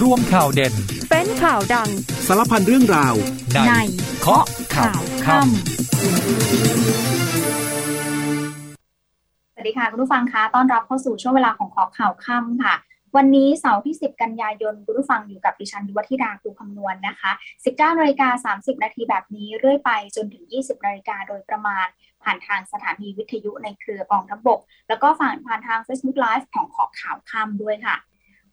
ร่วมข่าวเด่น เป็นข่าวดัง สารพันเรื่องราวในในเคาะข่าวค่ำสวัสดีค่ะคุณผู้ฟังคะต้อนรับเข้าสู่ช่วงเวลาของขอข่าวค่ำค่ะวันนี้เสาร์ที่ 10 กันยายนคุณผู้ฟังอยู่กับดิฉันยุวธิดาครูคำนวณนะคะ 19นาฬิกา30 นาทีแบบนี้เรื่อยไปจนถึง 20นาฬิกาโดยประมาณ ผ่านทางสถานีวิทยุในเครือกองทัพบก แล้วก็ผ่านผ่านทาง Facebook Live ของขอข่าวค่ำด้วยค่ะ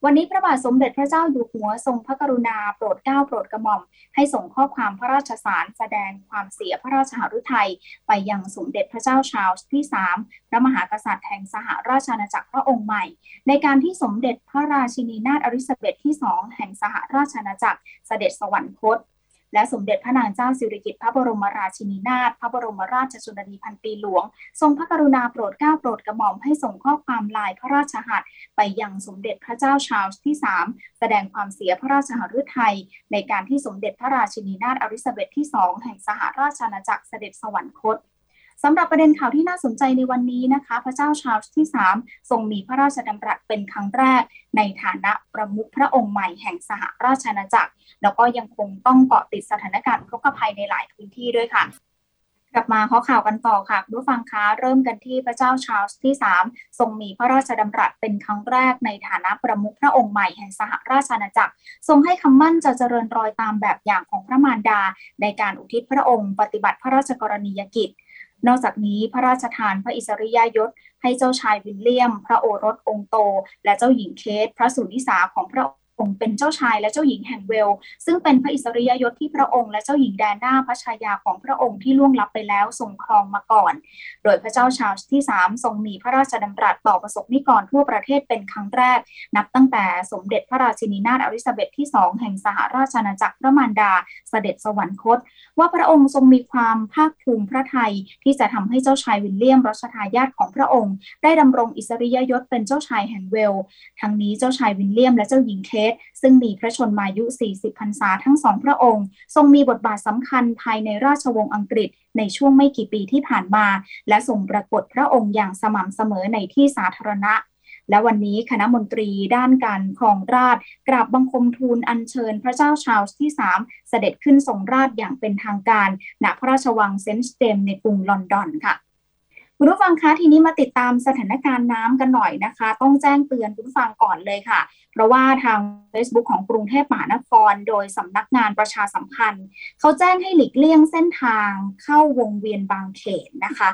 วันนี้พระบาทสมเด็จพระเจ้าอยู่หัวทรงพระกรุณาโปรดเกล้าโปรดกระหม่อม ให้ส่งข้อความพระราชสารแสดงความเสียพระราชหฤทัยไปยังสมเด็จพระเจ้าชาร์ลส์ที่ 3 พระมหากษัตริย์แห่งสหราชอาณาจักรพระองค์ใหม่ ในการที่สมเด็จพระราชินีนาถอลิซาเบธที่ 2 แห่งสหราชอาณาจักรเสด็จสวรรคต และสมเด็จพระนางเจ้าสิริกิติ์พระบรมราชินีนาถพระบรมราชชนนีพันปีหลวง ทรงพระกรุณาโปรดเกล้าโปรดกระหม่อมให้ส่งข้อความลายพระราชหัตไปยังสมเด็จพระเจ้าชาร์ลส์ที่ 3 แสดงความเสียพระราชหฤทัยในการที่สมเด็จพระราชินีนาถอลิซาเบธที่ 2 แห่งสหราชอาณาจักรเสด็จสวรรคต สำหรับประเด็นข่าวที่น่าสนใจในวันนี้นะคะ พระเจ้าชาร์ลส์ที่ 3 ทรงมีพระราชดำรัสเป็นครั้งแรก ในฐานะประมุขพระองค์ใหม่แห่งสหราชอาณาจักร แล้วก็ยังคงต้องเกาะติดสถานการณ์อุทกภัยในหลายพื้นที่ด้วยค่ะกลับมาเคาะข่าวกันต่อค่ะผู้ฟังคะเริ่มกันที่พระเจ้าชาร์ลส์ที่ 3 ทรงมีพระราชดำรัสเป็นครั้งแรกในฐานะประมุขพระองค์ใหม่แห่งสหราชอาณาจักร ทรงให้คำมั่นจะเจริญรอยตามแบบอย่างของพระมารดา ในการอุทิศพระองค์ ปฏิบัติพระราชกรณียกิจ นอกจากนี้พระราชทานพระอิสริยยศ ให้เจ้าชายวิลเลียม พระโอรสองค์โต และเจ้าหญิงเคธพระสุนิสาของพระ งค์เป็นเจ้าชายและเจ้าหญิงแห่งเวล ซึ่งเป็นพระอิสริยยศที่พระองค์และเจ้าหญิงแดน่าพระชายาของพระองค์ที่ล่วงลับไปแล้วทรงครองมาก่อน โดยพระเจ้าชาร์ลส์ที่ 3 ทรงมีพระราชดำรัสต่อประสบนิกรทั่วประเทศเป็นครั้งแรก นับตั้งแต่สมเด็จพระราชินีนาถเอลิซาเบธที่ 2 แห่งสหราชอาณาจักรพระมารดาเสด็จสวรรคต ว่าพระองค์ทรงมีความภาคภูมิพระทัยที่จะทำให้เจ้าชายวิลเลียมรัชทายาทของพระองค์ ได้ดำรงอิสริยยศเป็นเจ้าชายแห่งเวลส์ ทั้งนี้เจ้าชายวิลเลียมและเจ้าหญิงเคทซึ่งมีพระชนมายุ 40 พรรษาทั้งสองพระองค์ ทรงมีบทบาทสำคัญภายในราชวงศ์อังกฤษในช่วงไม่กี่ปีที่ผ่านมา และทรงปรากฏพระองค์อย่างสม่ำเสมอในที่สาธารณะและวันนี้คณะมนตรีด้านการครองราชย์กราบบังคมทูลอัญเชิญพระเจ้าชาร์ลส์ที่ 3 เสด็จขึ้นครองราชย์อย่างเป็นทางการ ณพระราชวังเซนต์เจมส์ในกรุงลอนดอนค่ะ คุณผู้ฟังคะทีนี้มาติดตามสถานการณ์น้ำกันหน่อยนะคะ ต้องแจ้งเตือนคุณผู้ฟังก่อนเลยค่ะ เพราะว่าทาง Facebook ของกรุงเทพมหานคร โดยสำนักงานประชาสัมพันธ์ เขาแจ้งให้หลีกเลี่ยงเส้นทางเข้าวงเวียนบางเขนนะคะ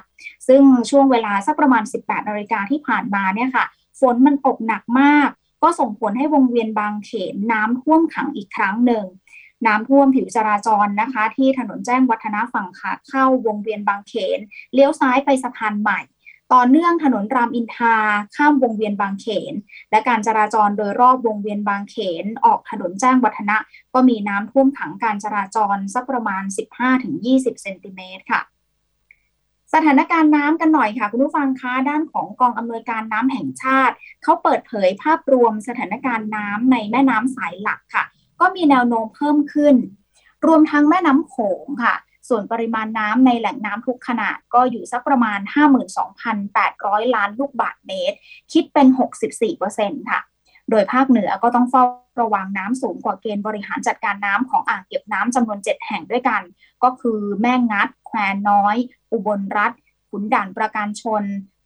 ซึ่งช่วงเวลาสักประมาณ 18นาฬิกาที่ผ่านมาเนี่ยค่ะฝนมันตกหนักมาก ก็ส่งผลให้วงเวียนบางเขนน้ำท่วมขังอีกครั้งหนึ่ง น้ำท่วมผิวจราจรนะคะ ที่ถนนแจ้งวัฒนะฝั่งขาเข้าวงเวียนบางเขน เลี้ยวซ้ายไปสะพานใหม่ ต่อเนื่องถนนรามอินทราข้ามวงเวียนบางเขน และการจราจรโดยรอบวงเวียนบางเขน ออกถนนแจ้งวัฒนะ ก็มีน้ำท่วมขังการจราจรสักประมาณ 15-20 เซนติเมตรค่ะสถานการณ์น้ำกันหน่อยค่ะ คุณผู้ฟังคะด้านของกองอำนวยการน้ำแห่งชาติ เขาเปิดเผยภาพรวมสถานการณ์น้ำในแม่น้ำสายหลักค่ะ ก็มีแนวโน้มเพิ่มขึ้น รวมทั้งแม่น้ำโขงค่ะ ส่วนปริมาณน้ำในแหล่งน้ำทุกขนาดก็อยู่สักประมาณ 52,800 ล้านลูกบาศก์เมตร คิดเป็น 64%ค่ะ โดยภาคเหนือก็ต้องเฝ้าระวังน้ำสูงกว่าเกณฑ์บริหารจัดการน้ำของอ่างเก็บน้ำจำนวน 7 แห่งด้วยกัน ก็คือแม่งัด แควน้อย อุบลรัฐขุนด่านประการชน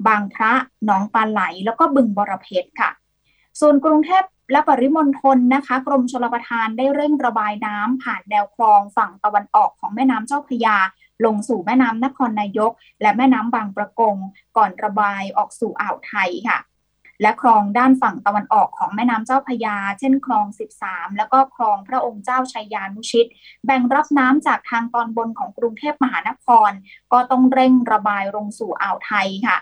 บางพระ หนองปลาไหล แล้วก็บึงบรเพชรค่ะ ส่วนกรุงเทพ และปริมณฑลนะคะ กรมชลประทานได้เร่งระบายน้ำผ่านแนวคลองฝั่งตะวันออกของแม่น้ำเจ้าพระยา ลงสู่แม่น้ำนครนายก และแม่น้ำบางประกง ก่อนระบายออกสู่อ่าวไทยค่ะ และคลองด้านฝั่งตะวันออกของแม่น้ำเจ้าพยา เช่นคลอง 13 แล้วก็คลองพระองค์เจ้าชัยยานุชิต แบ่งรับน้ำจากทางตอนบนของกรุงเทพมหานคร ก็ต้องเร่งระบายลงสู่อ่าวไทยค่ะ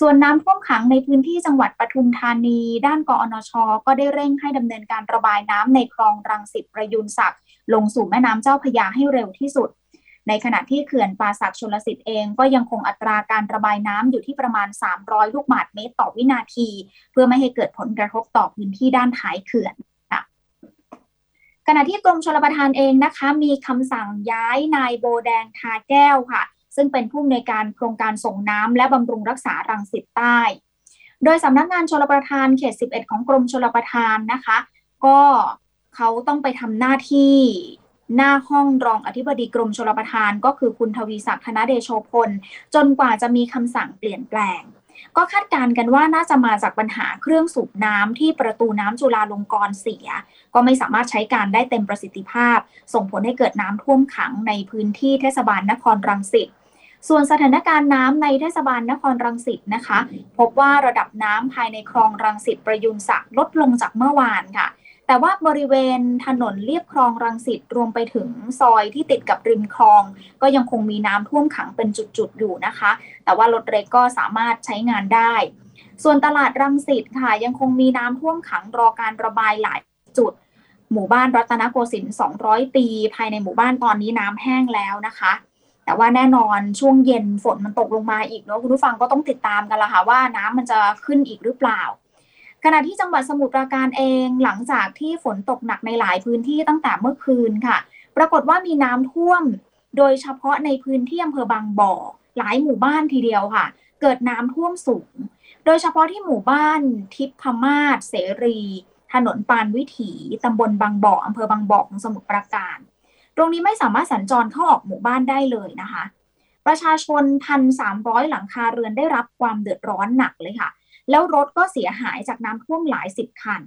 ส่วนน้ำท่วมขังในพื้นที่จังหวัดปทุมธานี ด้านกอนช ก็ได้เร่งให้ดำเนินการระบายน้ำในคลองรังสิตประยุนศักดิ์ลงสู่แม่น้ำเจ้าพยาให้เร็วที่สุด ในขณะที่เขื่อนป่าสักชลสิทธิ์เองก็ยังคงอัตราการระบายน้ำอยู่ที่ประมาณ 300 ลูกบาศก์เมตรต่อวินาที เพื่อไม่ให้เกิดผลกระทบต่อพื้นที่ด้านท้ายเขื่อนค่ะขณะที่กรมชลประทานเองนะคะ มีคำสั่งย้ายนายโบแดงทาแก้วค่ะ ซึ่งเป็นผู้อำนวยการโครงการส่งน้ำและบำรุงรักษารังสิตใต้ โดยสำนักงานชลประทานเขต 11 ของกรมชลประทานนะคะ ก็เขาต้องไปทำหน้าที่หน้าห้องรองอธิบดีกรมชลประทาน ก็คือคุณทวีศักดิ์ธนเดโชพล จนกว่าจะมีคำสั่งเปลี่ยนแปลง ก็คาดการณ์กันว่าน่าจะมาจากปัญหาเครื่องสูบน้ำที่ประตูน้ำจุฬาลงกรณ์เสีย ก็ไม่สามารถใช้การได้เต็มประสิทธิภาพ ส่งผลให้เกิดน้ำท่วมขังในพื้นที่เทศบาลนครรังสิต ส่วนสถานการณ์น้ำในเทศบาลนครรังสิตนะคะ พบว่าระดับน้ำภายในคลองรังสิตประยุนศักดิ์ลดลงจากเมื่อวานค่ะ แต่ว่าบริเวณถนนเลียบคลองรังสิตรวมไปถึงซอยที่ติดกับริมคลอง ก็ยังคงมีน้ำท่วมขังเป็นจุดๆอยู่นะคะ แต่ว่ารถเล็กก็สามารถใช้งานได้ ส่วนตลาดรังสิตค่ะ ยังคงมีน้ำท่วมขังรอการระบายหลายจุดหมู่บ้านรัตนโกสินทร์200 ปี ภายในหมู่บ้านตอนนี้น้ำแห้งแล้วนะคะ แต่ว่าแน่นอนช่วงเย็นฝนมันตกลงมาอีกเนาะคุณผู้ฟังก็ต้องติดตามกันละค่ะว่าน้ำมันจะขึ้นอีกหรือเปล่า ขณะที่จังหวัดสมุทรปราการเองหลังจากที่ฝนตกหนักในหลายพื้นที่ตั้งแต่เมื่อคืนค่ะ ปรากฏว่ามีน้ำท่วม โดยเฉพาะในพื้นที่อำเภอบางบ่อ หลายหมู่บ้านทีเดียวค่ะ เกิดน้ำท่วมสูง โดยเฉพาะที่หมู่บ้านทิพพมาศเสรี ถนนปานวิถีตำบลบางบ่ออำเภอบางบ่อของสมุทรปราการ ตรงนี้ไม่สามารถสัญจรเข้าออกหมู่บ้านได้เลยนะคะ ประชาชนพันสามร้อยหลังคาเรือนได้รับความเดือดร้อนหนักเลยค่ะ แล้วรถก็เสียหายจากน้ำท่วมหลายสิบคัน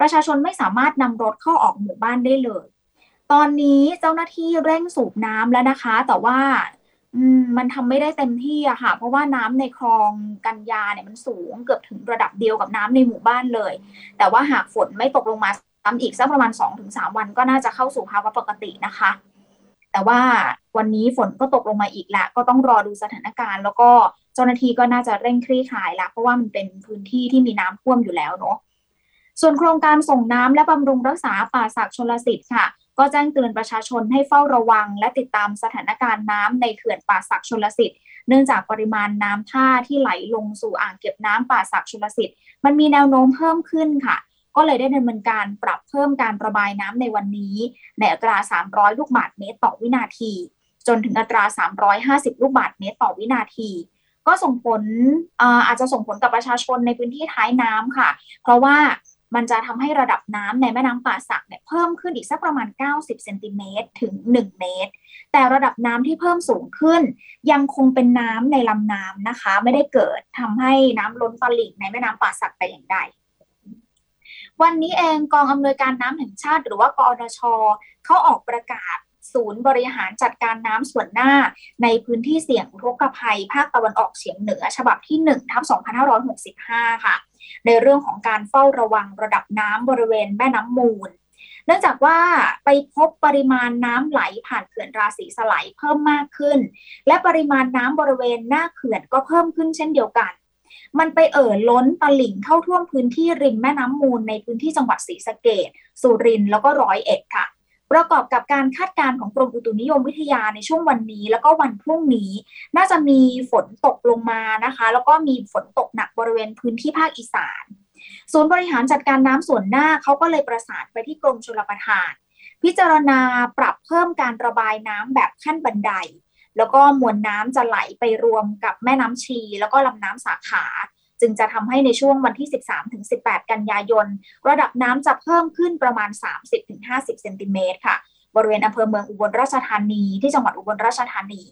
ประชาชนไม่สามารถนำรถเข้าออกหมู่บ้านได้เลย ตอนนี้เจ้าหน้าที่เร่งสูบน้ำแล้วนะคะ แต่ว่ามันทำไม่ได้เต็มที่อะค่ะ เพราะว่าน้ำในคลองกันยาเนี่ยมันสูงเกือบถึงระดับเดียวกับน้ำในหมู่บ้านเลย แต่ว่าหากฝนไม่ตกลงมา ซ้ำอีกสักประมาณ 2-3 วันก็น่าจะเข้าสู่ภาวะปกตินะคะ แต่ว่าวันนี้ฝนก็ตกลงมาอีกแล้วก็ต้องรอดูสถานการณ์ แล้วก็เจ้าหน้าที่ก็น่าจะเร่งคลี่คลายแล้วเพราะว่ามันเป็นพื้นที่ที่มีน้ำท่วมอยู่แล้วเนาะส่วนโครงการส่งน้ำและบำรุงรักษาป่าศักชลสิทธิ์ค่ะ ก็แจ้งเตือนประชาชนให้เฝ้าระวัง และติดตามสถานการณ์น้ำในเขื่อนป่าศักชลสิทธิ์เนื่องจากปริมาณน้ำท่าที่ไหลลงสู่อ่างเก็บน้ำป่าศักชลสิทธิ์มันมีแนวโน้มเพิ่มขึ้นค่ะ ก็เลยได้ดำเนินการปรับเพิ่มการระบายน้ำในวันนี้ ในอัตรา 300 ลูกบาศก์เมตรต่อวินาที จนถึงอัตรา 350 ลูกบาศก์เมตรต่อวินาทีก็ส่งผลอาจจะส่งผลกับประชาชนในพื้นที่ท้ายน้ำค่ะ เพราะว่ามันจะทำให้ระดับน้ำในแม่น้ำป่าสักเนี่ยเพิ่มขึ้นอีกสักประมาณ 90เซนติเมตรถึง 1 เมตร แต่ระดับน้ำที่เพิ่มสูงขึ้น ยังคงเป็นน้ำในลำน้ำนะคะ ไม่ได้เกิดทำให้น้ำล้นตลิ่งในแม่น้ำป่าสักแต่อย่างใด วันนี้เองกองอำนวยการน้ำแห่งชาติ หรือว่ากอนชเขาออกประกาศศูนย์บริหารจัดการน้ำส่วนหน้า ในพื้นที่เสี่ยงอุทกภัย ภาคตะวันออกเฉียงเหนือ ฉบับที่1ทับ2565 ค่ะ ในเรื่องของการเฝ้าระวังระดับน้ำบริเวณแม่น้ำมูล เนื่องจากว่าไปพบปริมาณน้ำไหลผ่านเขื่อนราศีสไลเพิ่มมากขึ้น และปริมาณน้ำบริเวณหน้าเขื่อนก็เพิ่มขึ้นเช่นเดียวกัน มันไปเอ่อล้นตลิ่งเข้าท่วมพื้นที่ริมแม่น้ำมูลในพื้นที่จังหวัดศรีสะเกดสุรินทร์แล้วก็ร้อยเอ็ดค่ะ ประกอบกับการคาดการณ์ของกรมอุตุนิยมวิทยาในช่วงวันนี้ แล้วก็วันพรุ่งนี้ น่าจะมีฝนตกลงมานะคะ แล้วก็มีฝนตกหนักบริเวณพื้นที่ภาคอีสาน ศูนย์บริหารจัดการน้ำส่วนหน้าเขาก็เลยประสานไปที่กรมชลประทาน พิจารณาปรับเพิ่มการระบายน้ำแบบขั้นบันได แล้วก็มวลน้ำจะไหลไปรวมกับแม่น้ำชี แล้วก็ลำน้ำสาขา จึงจะทำให้ในช่วงวันที่ 13-18 กันยายน ระดับน้ำจะเพิ่มขึ้นประมาณ 30-50 เซนติเมตรค่ะ บริเวณอำเภอเมืองอุบลราชธานี ที่จังหวัดอุบลราชธานี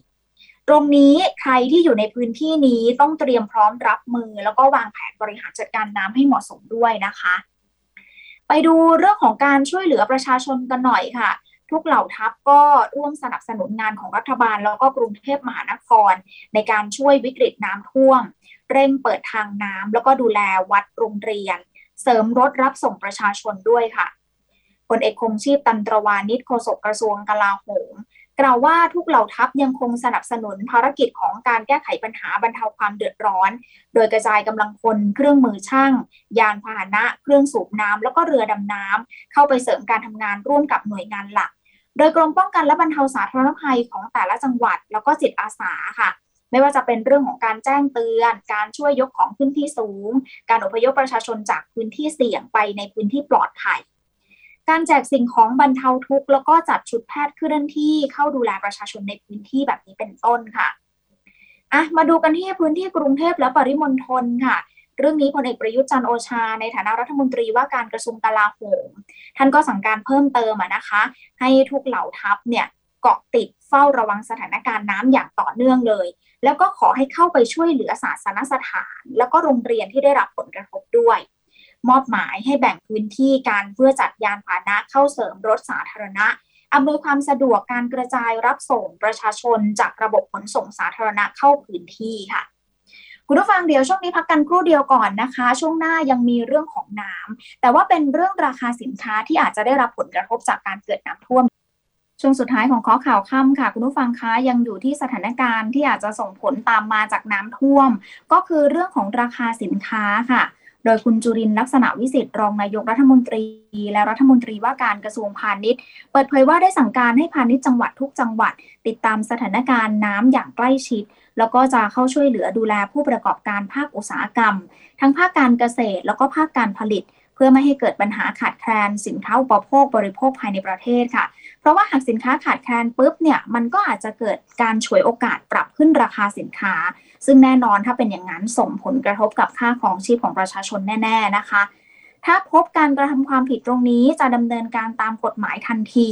ตรงนี้ใครที่อยู่ในพื้นที่นี้ต้องเตรียมพร้อมรับมือ แล้วก็วางแผนบริหารจัดการน้ำให้เหมาะสมด้วยนะคะ ไปดูเรื่องของการช่วยเหลือประชาชนกันหน่อยค่ะ ทุกเหล่าทัพก็ร่วมสนับสนุนงานของรัฐบาล แล้วก็กรุงเทพมหานคร ในการช่วยวิกฤตน้ำท่วม เร่งเปิดทางน้ำแล้วก็ดูแลวัดโรงเรียน เสริมรถรับส่งประชาชนด้วยค่ะพลเอกคงชีพตันตรวานิชโฆษกกระทรวงกลาโหม กล่าวว่าทุกเหล่าทัพยังคงสนับสนุนภารกิจของการแก้ไขปัญหาบรรเทาความเดือดร้อน โดยกระจายกำลังคนเครื่องมือช่าง ยานพาหนะ เครื่องสูบน้ำแล้วก็เรือดำน้ำเข้าไปเสริมการทำงานร่วมกับหน่วยงานหลัก โดยกรมป้องกันและบรรเทาสาธารณภัยของแต่ละจังหวัด แล้วก็จิตอาสาค่ะไม่ว่าจะเป็นเรื่องของการแจ้งเตือน การช่วยยกของขึ้นที่สูง การอพยพประชาชนจากพื้นที่เสี่ยงไปในพื้นที่ปลอดภัย การแจกสิ่งของบรรเทาทุกข์แล้วก็จัดชุดแพทย์เคลื่อนที่เข้าดูแลประชาชนในพื้นที่แบบนี้เป็นต้นค่ะอะมาดูกันที่พื้นที่กรุงเทพและปริมณฑลค่ะ เรื่องนี้พลเอกประยุทธ์จันโอชา ในฐานะรัฐมนตรีว่าการกระทรวงกลาโหม ท่านก็สั่งการเพิ่มเติมนะคะ ให้ทุกเหล่าทัพเนี่ยเกาะติดเฝ้าระวังสถานการณ์น้ำอย่างต่อเนื่องเลย แล้วก็ขอให้เข้าไปช่วยเหลือศาสนสถาน แล้วก็โรงเรียนที่ได้รับผลกระทบด้วย มอบหมายให้แบ่งพื้นที่การเพื่อจัดยานพาหนะเข้าเสริมรถสาธารณะอำนวยความสะดวกการกระจายรับส่งประชาชนจากระบบขนส่งสาธารณะเข้าพื้นที่ค่ะ คุณผู้ฟังเดี๋ยวช่วงนี้พักกันครู่เดียวก่อนนะคะ ช่วงหน้ายังมีเรื่องของน้ำแต่ว่าเป็นเรื่องราคาสินค้าที่อาจจะได้รับผลกระทบจากการเกิดน้ำท่วมช่วงสุดท้ายของข้อข่าวค่ำค่ะ คุณผู้ฟังคะยังอยู่ที่สถานการณ์ที่อาจจะส่งผลตามมาจากน้ำท่วม ก็คือเรื่องของราคาสินค้าค่ะ โดยคุณจุรินลักษณะวิสิทธิ์รองนายกรัฐมนตรี และรัฐมนตรีว่าการกระทรวงพาณิชย์ เปิดเผยว่าได้สั่งการให้พาณิชย์จังหวัดทุกจังหวัด ติดตามสถานการณ์น้ำอย่างใกล้ชิด แล้วก็จะเข้าช่วยเหลือดูแลผู้ประกอบการภาคอุตสาหกรรม ทั้งภาคการเกษตร แล้วก็ภาคการผลิตเพื่อไม่ให้เกิดปัญหาขาดแคลนสินค้าอุปโภคบริโภคภายในประเทศค่ะ เพราะว่าหากสินค้าขาดแคลนปุ๊บเนี่ยมันก็อาจจะเกิดการฉวยโอกาสปรับขึ้นราคาสินค้า ซึ่งแน่นอนถ้าเป็นอย่างนั้นส่งผลกระทบกับค่าของชีพของประชาชนแน่ ๆนะคะ ถ้าพบการกระทำความผิดตรงนี้จะดำเนินการตามกฎหมายทันที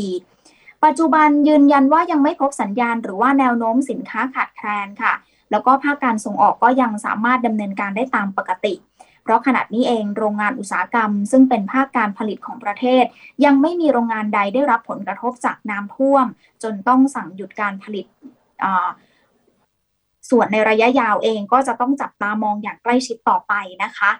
ปัจจุบันยืนยันว่ายังไม่พบสัญญาณ หรือว่าแนวโน้มสินค้าขาดแคลนค่ะ แล้วก็ภาคการส่งออกก็ยังสามารถดำเนินการได้ตามปกติเพราะขณะนี้เองโรงงานอุตสาหกรรม ซึ่งเป็นภาคการผลิตของประเทศ ยังไม่มีโรงงานใดได้รับผลกระทบจากน้ำท่วม จนต้องสั่งหยุดการผลิต ส่วนในระยะยาวเองก็จะต้องจับตามองอย่างใกล้ชิดต่อไปนะคะ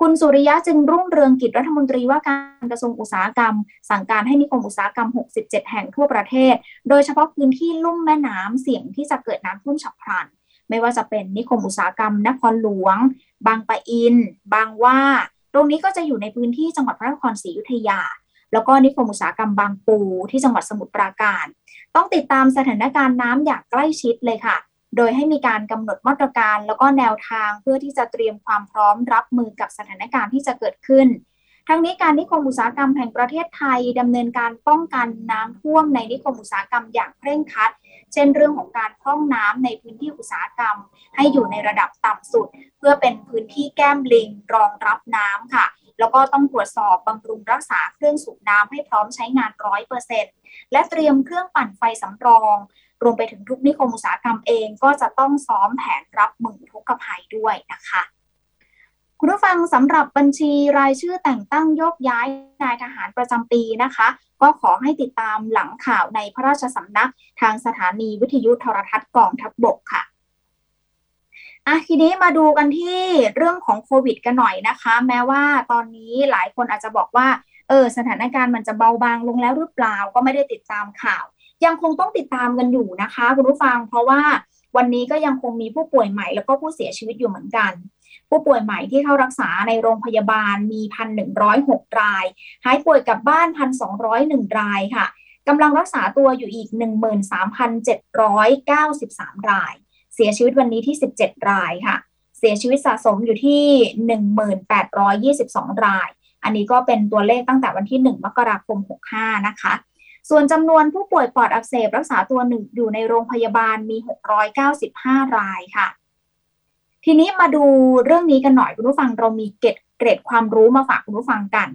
คุณสุริยะจึงรุ่งเรืองกิจรัฐมนตรีว่าการกระทรวงอุตสาหกรรม สั่งการให้นิคมอุตสาหกรรม 67 แห่งทั่วประเทศ โดยเฉพาะพื้นที่ลุ่มแม่น้ำเสี่ยงที่จะเกิดน้ำท่วมฉับพลัน ไม่ว่าจะเป็นนิคมอุตสาหกรรมนครหลวง บางปะอิน บางว่า ตรงนี้ก็จะอยู่ในพื้นที่จังหวัดพระนครศรีอยุธยาแล้วก็นิคมอุตสาหกรรมบางปูที่จังหวัดสมุทรปราการ ต้องติดตามสถานการณ์น้ำอย่างใกล้ชิดเลยค่ะ โดยให้มีการกำหนดมาตรการแล้วก็แนวทางเพื่อที่จะเตรียมความพร้อมรับมือกับสถานการณ์ที่จะเกิดขึ้น ทั้งนี้การนิคมอุตสาหกรรมแห่งประเทศไทยดำเนินการป้องกันน้ำท่วมในนิคมอุตสาหกรรมอย่างเคร่งครัด เช่นเรื่องของการพร่องน้ำในพื้นที่อุตสาหกรรม ให้อยู่ในระดับต่ำสุด เพื่อเป็นพื้นที่แก้มลิงรองรับน้ำค่ะแล้วก็ต้องตรวจสอบบำรุงรักษาเครื่องสูบน้ำให้พร้อมใช้งานร้อยเปอร์เซ็นต์และเตรียมเครื่องปั่นไฟสำรอง รวมไปถึงทุกนิคมอุตสาหกรรมเองก็จะต้องซ้อมแผนรับมือทุกภัยด้วยนะคะ คุณผู้ฟังสำหรับบัญชีรายชื่อแต่งตั้งโยกย้ายนายทหารประจำปีนะคะ ก็ขอให้ติดตามหลังข่าวในพระราชสำนักทางสถานีวิทยุโทรทัศน์กองทัพบบกค่ะอะทีนี้มาดูกันที่เรื่องของโควิดกันหน่อยนะคะ แม้ว่าตอนนี้หลายคนอาจจะบอกว่าเออสถานการณ์มันจะเบาบางลงแล้วหรือเปล่าก็ไม่ได้ติดตามข่าว ยังคงต้องติดตามกันอยู่นะคะคุณผู้ฟัง เพราะว่าวันนี้ก็ยังคงมีผู้ป่วยใหม่แล้วก็ผู้เสียชีวิตอยู่เหมือนกัน ผู้ป่วยใหม่ที่เข้ารักษาในโรงพยาบาลมีพันหนึ่งร้อยหกราย หายป่วยกลับบ้านพันสองร้อยหนึ่งรายค่ะกำลังรักษาตัวอยู่อีกหนึ่งหมื่นสามพันเจ็ดร้อยเก้าสิบสามราย เสียชีวิตวันนี้ที่สิบเจ็ดรายค่ะ เสียชีวิตสะสมอยู่ที่หนึ่งหมื่นแปดร้อยยี่สิบสองราย อันนี้ก็เป็นตัวเลขตั้งแต่วันที่หนึ่งมกราคมหกห้านะคะ ส่วนจำนวนผู้ป่วยปอดอักเสบรักษาตัวหนึ่งอยู่ในโรงพยาบาลมี 695 รายค่ะ ทีนี้มาดูเรื่องนี้กันหน่อยคุณผู้ฟังเรามีเกร็ดเกร็ดความรู้มาฝากคุณผู้ฟังกัน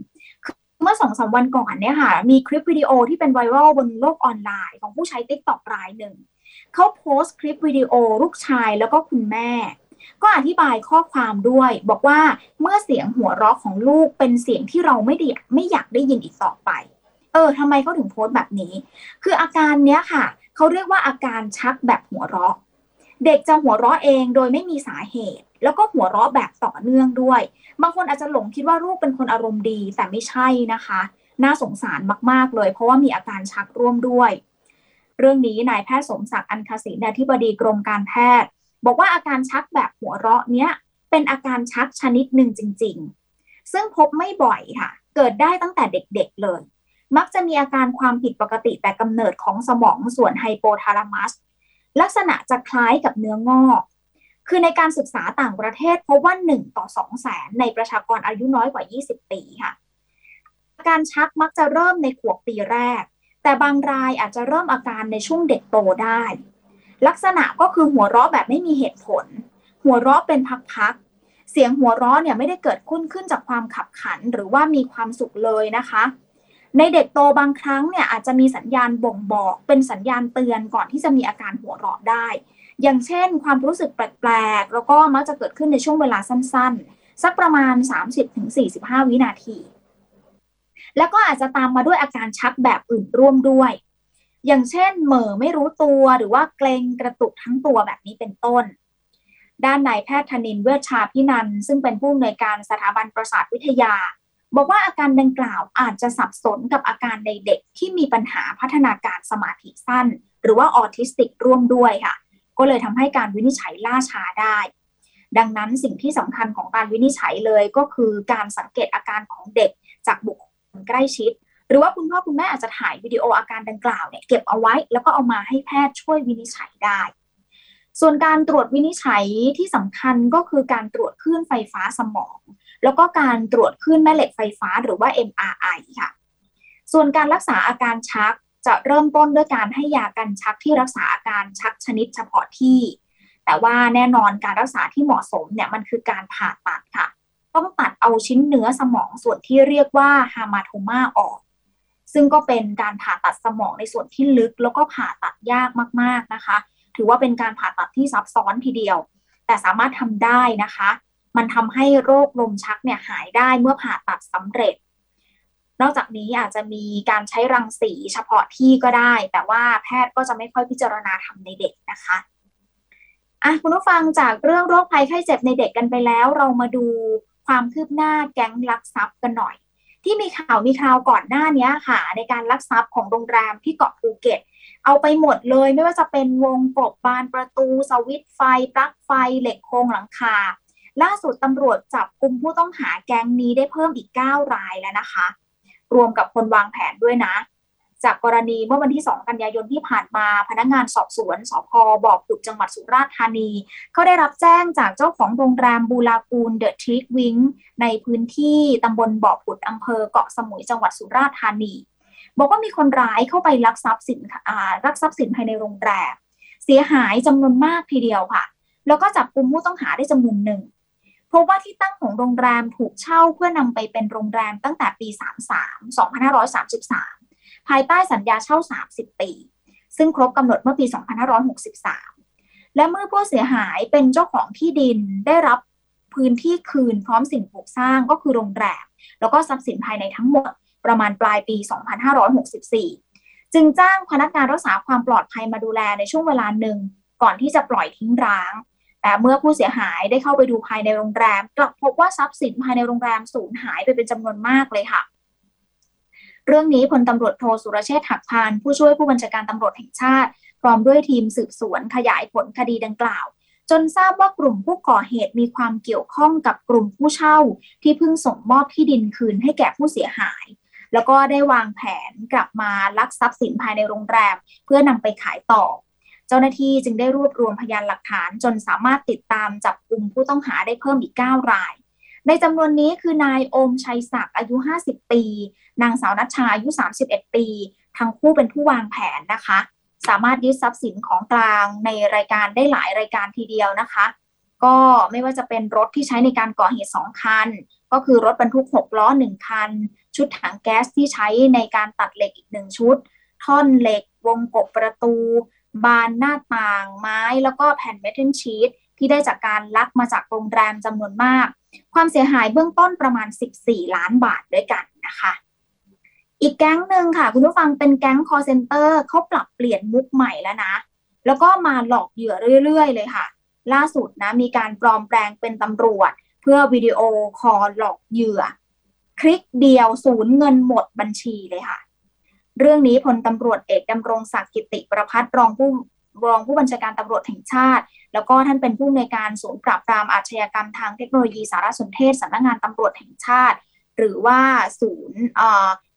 เมื่อสองสาวันก่อนเนี่ยค่ะ มีคลิปวิดีโอที่เป็นไวรัลบนโลกออนไลน์ของผู้ใช้ติ๊กต็อรายหนึ่ง เขาโพสต์คลิปวิดีโอลูกชายแล้วก็คุณแม่ ก็อธิบายข้อความด้วย บอกว่าเมื่อเสียงหัวเราะของลูกเป็นเสียงที่เราไม่ได้ไม่อยากได้ยินอีกต่อไป เออทำไมเขาถึงโพสต์แบบนี้ คืออาการเนี้ยค่ะเขาเรียกว่าอาการชักแบบหัวเราะ เด็กจะหัวเราะเองโดยไม่มีสาเหตุ แล้วก็หัวเราะแบบต่อเนื่องด้วย บางคนอาจจะหลงคิดว่าลูกเป็นคนอารมณ์ดีแต่ไม่ใช่นะคะ น่าสงสารมากๆเลย เพราะว่ามีอาการชักร่วมด้วย เรื่องนี้นายแพทย์สมศักดิ์อันคศินที่บดีกรมการแพทย์ บอกว่าอาการชักแบบหัวเราะเนี้ยเป็นอาการชักชนิดหนึ่งจริง ๆ ซึ่งพบไม่บ่อยค่ะ เกิดได้ตั้งแต่เด็กๆเลย มักจะมีอาการความผิดปกติแต่กำเนิดของสมองส่วนไฮโปทาลามัส ลักษณะจะคล้ายกับเนื้องอก คือในการศึกษาต่างประเทศพบว่า 1 ต่อ 2 แสนในประชากรอายุน้อยกว่า 20 ปีค่ะ อาการชักมักจะเริ่มในขวบปีแรก แต่บางรายอาจจะเริ่มอาการในช่วงเด็กโตได้ ลักษณะก็คือหัวเราะแบบไม่มีเหตุผล หัวเราะเป็นพักๆ เสียงหัวเราะเนี่ยไม่ได้เกิดขึ้นขึ้นจากความขับขันหรือว่ามีความสุขเลยนะคะ ในเด็กโตบางครั้งเนี่ยอาจจะมีสัญญาณบ่งบอกเป็นสัญญาณเตือนก่อนที่จะมีอาการหัวเราะได้ อย่างเช่น ความรู้สึกแปลกๆ แล้วก็มักจะเกิดขึ้นในช่วงเวลาสั้นๆ สักประมาณ 30-45 วินาที แล้วก็อาจจะตามมาด้วยอาการชักแบบอื่นร่วมด้วย อย่างเช่น เหม่อไม่รู้ตัวหรือว่าเกร็งกระตุกทั้งตัวแบบนี้เป็นต้นด้านนายแพทย์ธนินทร์ เวชชาภินันท์ซึ่งเป็นผู้อำนวยการสถาบันประสาทวิทยา บอกว่าอาการดังกล่าวอาจจะสับสนกับอาการในเด็กที่มีปัญหาพัฒนาการสมาธิสั้น หรือว่าออทิสติกร่วมด้วยค่ะ ก็เลยทำให้การวินิจฉัยล่าช้าได้ ดังนั้นสิ่งที่สำคัญของการวินิจฉัยเลยก็คือการสังเกตอาการของเด็กจากบุคคลใกล้ชิด หรือว่าคุณพ่อคุณแม่อาจจะถ่ายวิดีโออาการดังกล่าวเนี่ยเก็บเอาไว้แล้วก็เอามาให้แพทย์ช่วยวินิจฉัยได้ส่วนการตรวจวินิจฉัยที่สำคัญก็คือการตรวจคลื่นไฟฟ้าสมอง แล้วก็การตรวจคลื่นแม่เหล็กไฟฟ้าหรือว่า MRI ค่ะ ส่วนการรักษาอาการชักจะเริ่มต้นด้วยการให้ยากันชักที่รักษาอาการชักชนิดเฉพาะที่ แต่ว่าแน่นอนการรักษาที่เหมาะสมเนี่ยมันคือการผ่าตัดค่ะ ต้องตัดเอาชิ้นเนื้อสมองส่วนที่เรียกว่าฮามาโทมาออก ซึ่งก็เป็นการผ่าตัดสมองในส่วนที่ลึก แล้วก็ผ่าตัดยากมากๆนะคะ ถือว่าเป็นการผ่าตัดที่ซับซ้อนทีเดียว แต่สามารถทำได้นะคะ มันทำให้โรคลมชักเนี่ยหายได้เมื่อผ่าตัดสำเร็จ นอกจากนี้อาจจะมีการใช้รังสีเฉพาะที่ก็ได้ แต่ว่าแพทย์ก็จะไม่ค่อยพิจารณาทำในเด็กนะคะอะคุณผู้ฟังจากเรื่องโรคภัยไข้เจ็บในเด็กกันไปแล้ว เรามาดูความคืบหน้าแก๊งลักทรัพย์กันหน่อย ที่มีข่าวมีคราวก่อนหน้านี้ค่ะ ในการลักทรัพย์ของโรงแรมที่เกาะภูเก็ต เอาไปหมดเลยไม่ว่าจะเป็นวงกบบานประตู สวิตไฟ ปลั๊กไฟ เหล็กโครงหลังคา ล่าสุดตำรวจจับกลุ่มผู้ต้องหาแก๊งนี้ได้เพิ่มอีก 9 รายแล้วนะคะ รวมกับคนวางแผนด้วยนะ จากกรณีเมื่อวันที่ 2 กันยายนที่ผ่านมา พนักงงานสอบสวนสพบ่อขุดจังหวัดสุราษฎร์ธานี เขาได้รับแจ้งจากเจ้าของโรงแรมบูรากูลเดอะทริกวิงในพื้นที่ตำบลบ่อขุดอำเภอเกาะสมุยจังหวัดสุราษฎร์ธานีบอกว่ามีคนร้ายเข้าไปลักทรัพย์สินลักทรัพย์สินภายในโรงแรมเสียหายจำนวนมากทีเดียวค่ะ แล้วก็จับกลุ่มผู้ต้องหาได้จำนวนหนึ่ง พบว่าที่ตั้งของโรงแรมถูกเช่าเพื่อนำไปเป็นโรงแรมตั้งแต่ปี 33 2533 ภายใต้สัญญาเช่า 30 ปี ซึ่งครบกำหนดเมื่อปี 2563 และเมื่อผู้เสียหายเป็นเจ้าของที่ดินได้รับพื้นที่คืนพร้อมสิ่งปลูกสร้างก็คือโรงแรม แล้วก็ทรัพย์สินภายในทั้งหมดประมาณปลายปี 2564 จึงจ้างพนักงานรักษาความปลอดภัยมาดูแลในช่วงเวลาหนึ่งก่อนที่จะปล่อยทิ้งร้าง แต่เมื่อผู้เสียหายได้เข้าไปดูภายในโรงแรม กลับพบว่าทรัพย์สินภายในโรงแรมสูญหายไปเป็นจำนวนมากเลยค่ะ เรื่องนี้พลตำรวจโทสุรเชษฐ์หักพาน ผู้ช่วยผู้บัญชาการตำรวจแห่งชาติ พร้อมด้วยทีมสืบสวนขยายผลคดีดังกล่าว จนทราบว่ากลุ่มผู้ก่อเหตุมีความเกี่ยวข้องกับกลุ่มผู้เช่า ที่เพิ่งส่งมอบที่ดินคืนให้แก่ผู้เสียหาย แล้วก็ได้วางแผนกลับมาลักทรัพย์สินภายในโรงแรม เพื่อนำไปขายต่อ เจ้าหน้าที่จึงได้รวบรวมพยานหลักฐาน จนสามารถติดตามจับกลุ่มผู้ต้องหาได้เพิ่มอีก 9 ราย ในจำนวนนี้คือนายโอมชัยศักดิ์อายุ 50 ปี นางสาวนัชชาอายุ 31 ปี ทั้งคู่เป็นผู้วางแผนนะคะ สามารถยึดทรัพย์สินของกลางในรายการได้หลายรายการทีเดียวนะคะ ก็ไม่ว่าจะเป็นรถที่ใช้ในการก่อเหตุ 2 คัน ก็คือรถบรรทุก 6 ล้อ 1 คัน ชุดถังแก๊สที่ใช้ในการตัดเหล็กอีกหนึ่งชุด ท่อนเหล็กวงกบประตู บานหน้าต่างไม้แล้วก็แผ่นเมทัลชีตที่ได้จากการลักมาจากโรงแรมจำนวนมาก ความเสียหายเบื้องต้นประมาณ 14 ล้านบาทด้วยกันนะคะ อีกแก๊งหนึ่งค่ะ คุณผู้ฟังเป็นแก๊งคอลเซ็นเตอร์เขาปรับเปลี่ยนมุกใหม่แล้วนะ แล้วก็มาหลอกเหยื่อเรื่อยๆ เลยค่ะ ล่าสุดนะมีการปลอมแปลงเป็นตำรวจ เพื่อวิดีโอคอลหลอกเหยื่อ คลิกเดียวศูนย์เงินหมดบัญชีเลยค่ะ เรื่องนี้พลตำรวจเอกดำรงศักดิ์กิตติประภัสร์รองผู้รองผู้บัญชาการตำรวจแห่งชาติ แล้วก็ท่านเป็นผู้อำนวยการศูนย์ปราบปรามอาชญากรรมทางเทคโนโลยีสารสนเทศสำนักงานตำรวจแห่งชาติ หรือว่าศูนย์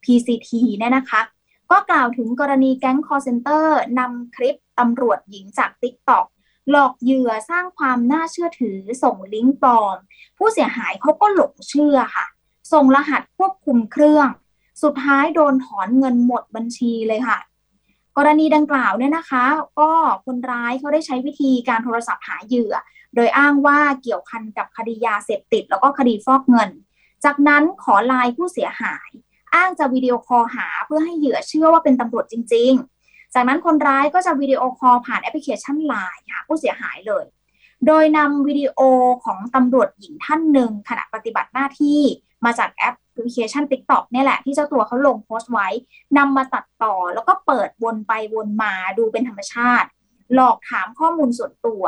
PCT เนี่ยนะคะ ก็กล่าวถึงกรณีแก๊งคอลเซ็นเตอร์นำคลิปตำรวจหญิงจาก TikTok หลอกเหยื่อสร้างความน่าเชื่อถือส่งลิงก์ปลอม ผู้เสียหายเขาก็หลงเชื่อค่ะ ส่งรหัสควบคุมเครื่อง สุดท้ายโดนถอนเงินหมดบัญชีเลยค่ะ กรณีดังกล่าวเนี่ยนะคะ ก็คนร้ายเขาได้ใช้วิธีการโทรศัพท์หาเหยื่อ โดยอ้างว่าเกี่ยวพันกับคดียาเสพติด แล้วก็คดีฟอกเงิน จากนั้นขอไลน์ผู้เสียหาย อ้างจะวิดีโอคอลหาเพื่อให้เหยื่อเชื่อว่าเป็นตำรวจจริง ๆ จากนั้นคนร้ายก็จะวิดีโอคอลผ่านแอปพลิเคชันไลน์หาผู้เสียหายเลย โดยนำวิดีโอของตำรวจหญิงท่านหนึ่งขณะปฏิบัติหน้าที่ มาจากแอปพลิเคชัน TikTok เนี่ยแหละ ที่เจ้าตัวเขาลงโพสต์ไว้นำมาตัดต่อแล้วก็เปิดวนไปวนมาดูเป็นธรรมชาติ หลอกถามข้อมูลส่วนตัว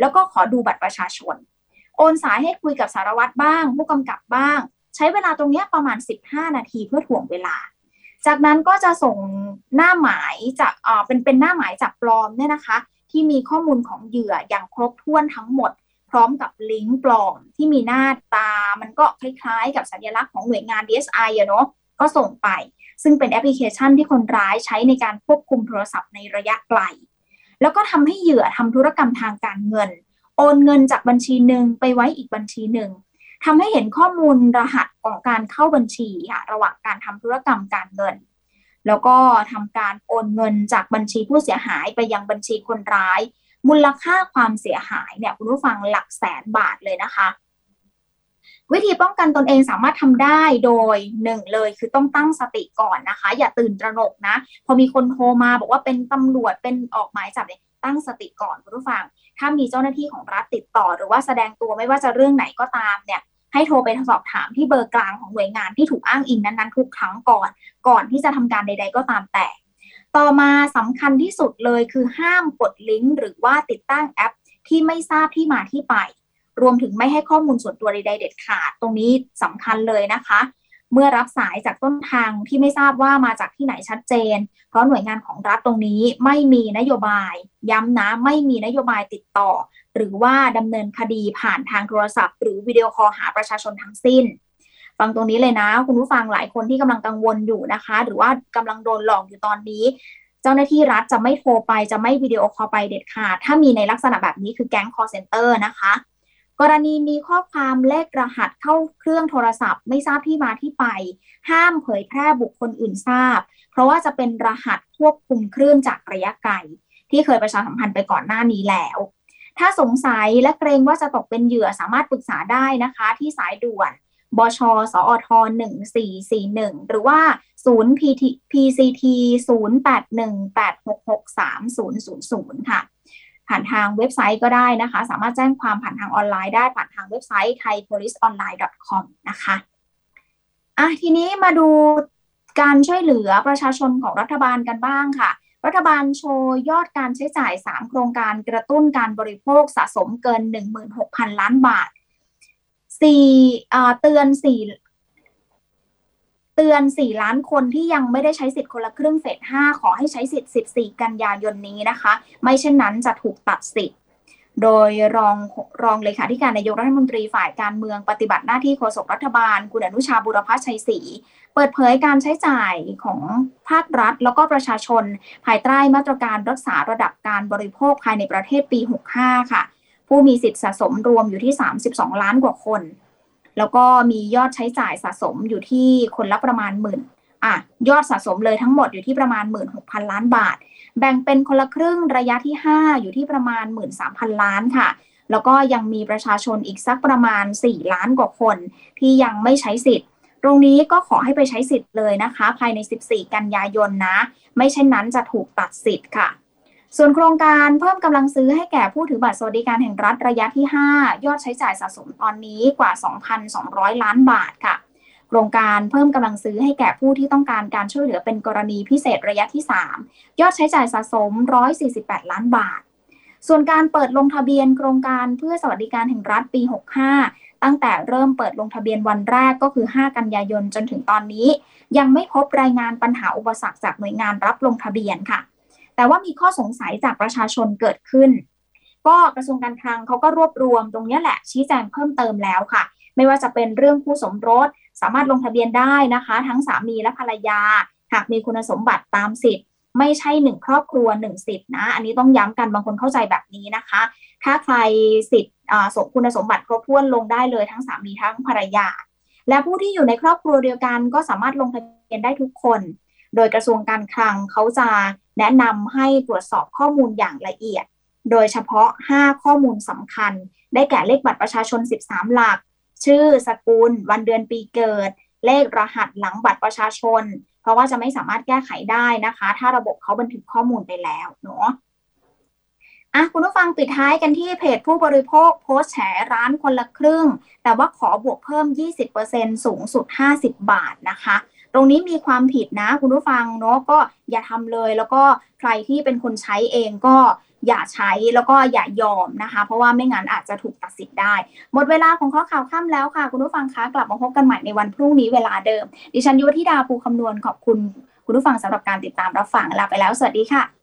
แล้วก็ขอดูบัตรประชาชน โอนสายให้คุยกับสารวัตรบ้าง ผู้กำกับบ้าง ใช้เวลาตรงนี้ประมาณ 15 นาทีเพื่อถ่วงเวลา จากนั้นก็จะส่งหน้าหมายจากเอ่อเป็นเป็นหน้าหมายจากปลอมเนี่ยนะคะ ที่มีข้อมูลของเหยื่ออย่างครบถ้วนทั้งหมด พร้อมกับลิงก์ปลอมที่มีหน้าตา มันก็คล้ายๆ กับสัญลักษณ์ของหน่วยงาน DSI อะเนาะก็ส่งไป ซึ่งเป็นแอปพลิเคชันที่คนร้ายใช้ในการควบคุมโทรศัพท์ในระยะไกล แล้วก็ทำให้เหยื่อทำธุรกรรมทางการเงิน โอนเงินจากบัญชีหนึ่งไปไว้อีกบัญชีหนึ่งทำให้เห็นข้อมูลรหัสของการเข้าบัญชีค่ะระหว่างการทำธุรกรรมการเงิน แล้วก็ทำการโอนเงินจากบัญชีผู้เสียหายไปยังบัญชีคนร้าย มูลค่าความเสียหายเนี่ยคุณผู้ฟังหลักแสนบาทเลยนะคะ วิธีป้องกันตนเองสามารถทำได้โดยหนึ่งเลยคือต้องตั้งสติก่อนนะคะ อย่าตื่นตระหนกนะ พอมีคนโทรมาบอกว่าเป็นตำรวจเป็นออกหมายจับเนี่ยตั้งสติก่อนคุณผู้ฟัง ถ้ามีเจ้าหน้าที่ของรัฐติดต่อ หรือว่าแสดงตัวไม่ว่าจะเรื่องไหนก็ตามเนี่ยให้โทรไปสอบถามที่เบอร์กลางของหน่วยงานที่ถูกอ้างอิงนั้นๆทุกครั้งก่อน ก่อนที่จะทำการใด ๆ ก็ตามแต่ ต่อมาสำคัญที่สุดเลยคือห้ามกดลิงก์หรือว่าติดตั้งแอป ที่ไม่ทราบที่มาที่ไป รวมถึงไม่ให้ข้อมูลส่วนตัวใดๆเด็ดขาด ตรงนี้สำคัญเลยนะคะ เมื่อรับสายจากต้นทางที่ไม่ทราบว่ามาจากที่ไหนชัดเจน เพราะหน่วยงานของรัฐตรงนี้ไม่มีนโยบาย ย้ำนะไม่มีนโยบายติดต่อ หรือว่าดำเนินคดีผ่านทางโทรศัพท์ หรือวิดีโอคอลหาประชาชนทั้งสิ้น ฟังตรงนี้เลยนะ คุณผู้ฟังหลายคนที่กำลังกังวลอยู่นะคะ หรือว่ากำลังโดนหลอกอยู่ตอนนี้ เจ้าหน้าที่รัฐจะไม่โทรไปจะไม่วิดีโอคอลไปเด็ดขาดถ้ามีในลักษณะแบบนี้คือแก๊ง call center นะคะ กรณีมีข้อความเลขรหัสเข้าเครื่องโทรศัพท์ ไม่ทราบที่มาที่ไป ห้ามเผยแพร่บุคคลอื่นทราบ เพราะว่าจะเป็นรหัสควบคุมเครื่องจากระยะไกลที่เคยประชาสัมพันธ์ไปก่อนหน้านี้แล้ว ถ้าสงสัยและเกรงว่าจะตกเป็นเหยื่อสามารถปรึกษาได้นะคะ ที่สายด่วน บช สอท1441หนึ่งหรือว่าศูนย์ PT PCT 0818663000ค่ะผ่านทางเว็บไซต์ก็ได้นะคะ สามารถแจ้งความผ่านทางออนไลน์ได้ผ่านทางเว็บไซต์ thaipoliceonline.com นะคะอะทีนี้มาดูการช่วยเหลือประชาชนของรัฐบาลกันบ้างค่ะ รัฐบาลโชว์ยอดการใช้จ่าย 3 โครงการกระตุ้นการบริโภคสะสมเกิน 16,000 ล้านบาท สี่เตือนสี่เตือนสี่ล้านคนที่ยังไม่ได้ใช้สิทธิ์คนละครึ่งเฟสห้าขอให้ใช้สิทธิ์14กันยายนนี้นะคะ ไม่เช่นนั้นจะถูกตัดสิทธิ์โดยรองรองเลขาธิการนายกรัฐมนตรีฝ่ายการเมืองปฏิบัติหน้าที่โฆษกรัฐบาล คุณอนุชาบุรพชัยศรีเปิดเผยการใช้จ่ายของภาครัฐ แล้วก็ประชาชน ภายใต้มาตรการรักษาระดับการบริโภคภายในประเทศปี 65 ค่ะ ผู้มีสิทธิ์สะสมรวมอยู่ที่ 32 ล้านกว่าคน แล้วก็มียอดใช้จ่ายสะสมอยู่ที่คนละประมาณหมื่นอะยอดสะสมเลยทั้งหมดอยู่ที่ประมาณ 16,000 ล้านบาท แบ่งเป็นคนละครึ่งระยะที่ 5 อยู่ที่ประมาณ 13,000 ล้านค่ะ แล้วก็ยังมีประชาชนอีกสักประมาณ 4 ล้านกว่าคน ที่ยังไม่ใช้สิทธิ์ ตรงนี้ก็ขอให้ไปใช้สิทธิ์เลยนะคะ ภายใน 14 กันยายนนะ ไม่เช่นนั้นจะถูกตัดสิทธิ์ค่ะ ส่วนโครงการเพิ่มกำลังซื้อให้แก่ผู้ถือบัตรสวัสดิการแห่งรัฐระยะที่ 5 ยอดใช้จ่ายสะสมตอนนี้กว่า 2,200 ล้านบาทค่ะ โครงการเพิ่มกำลังซื้อให้แก่ผู้ที่ต้องการการช่วยเหลือเป็นกรณีพิเศษระยะที่ 3 ยอดใช้จ่ายสะสม 148 ล้านบาท ส่วนการเปิดลงทะเบียนโครงการเพื่อสวัสดิการแห่งรัฐปี 65 ตั้งแต่เริ่มเปิดลงทะเบียนวันแรกก็คือ 5 กันยายนจนถึงตอนนี้ ยังไม่พบรายงานปัญหาอุปสรรคจากหน่วยงานรับลงทะเบียนค่ะ แต่ว่ามีข้อสงสัยจากประชาชนเกิดขึ้น ก็กระทรวงการคลังเขาก็รวบรวมตรงนี้แหละชี้แจงเพิ่มเติมแล้วค่ะ ไม่ว่าจะเป็นเรื่องผู้สมรสสามารถลงทะเบียนได้นะคะ ทั้งสามีและภรรยา หากมีคุณสมบัติตามสิทธิ์ไม่ใช่หนึ่งครอบครัวหนึ่งสิทธินะ อันนี้ต้องย้ำกันบางคนเข้าใจแบบนี้นะคะ ถ้าใครสิทธิ์สมคุณสมบัติครบถ้วนลงได้เลยทั้งสามีทั้งภรรยา และผู้ที่อยู่ในครอบครัวเดียวกันก็สามารถลงทะเบียนได้ทุกคน โดยกระทรวงการคลังเขาจะแนะนำให้ตรวจสอบข้อมูลอย่างละเอียด โดยเฉพาะ 5 ข้อมูลสำคัญ ได้แก่เลขบัตรประชาชน 13 หลัก ชื่อ สกุล วันเดือนปีเกิด เลขรหัสหลังบัตรประชาชน เพราะว่าจะไม่สามารถแก้ไขได้นะคะ ถ้าระบบเขาบันทึกข้อมูลไปแล้วเนาะอะคุณผู้ฟังปิดท้ายกันที่เพจผู้บริโภคโพสต์แฉร้านคนละครึ่ง แต่ว่าขอบวกเพิ่ม 20%สูงสุด 50 บาทนะคะ ตรงนี้มีความผิดนะคุณผู้ฟังเนาะก็อย่าทำเลย แล้วก็ใครที่เป็นคนใช้เองก็อย่าใช้แล้วก็อย่ายอมนะคะ เพราะว่าไม่งั้นอาจจะถูกตัดสิทธิ์ได้ หมดเวลาของข้อข่าวค่ำแล้วค่ะ คุณผู้ฟังคะกลับมาพบกันใหม่ในวันพรุ่งนี้เวลาเดิม ดิฉันยุวธิดาภูคำนวณขอบคุณ คุณผู้ฟังสำหรับการติดตามรับฟังลาไปแล้ว สวัสดีค่ะ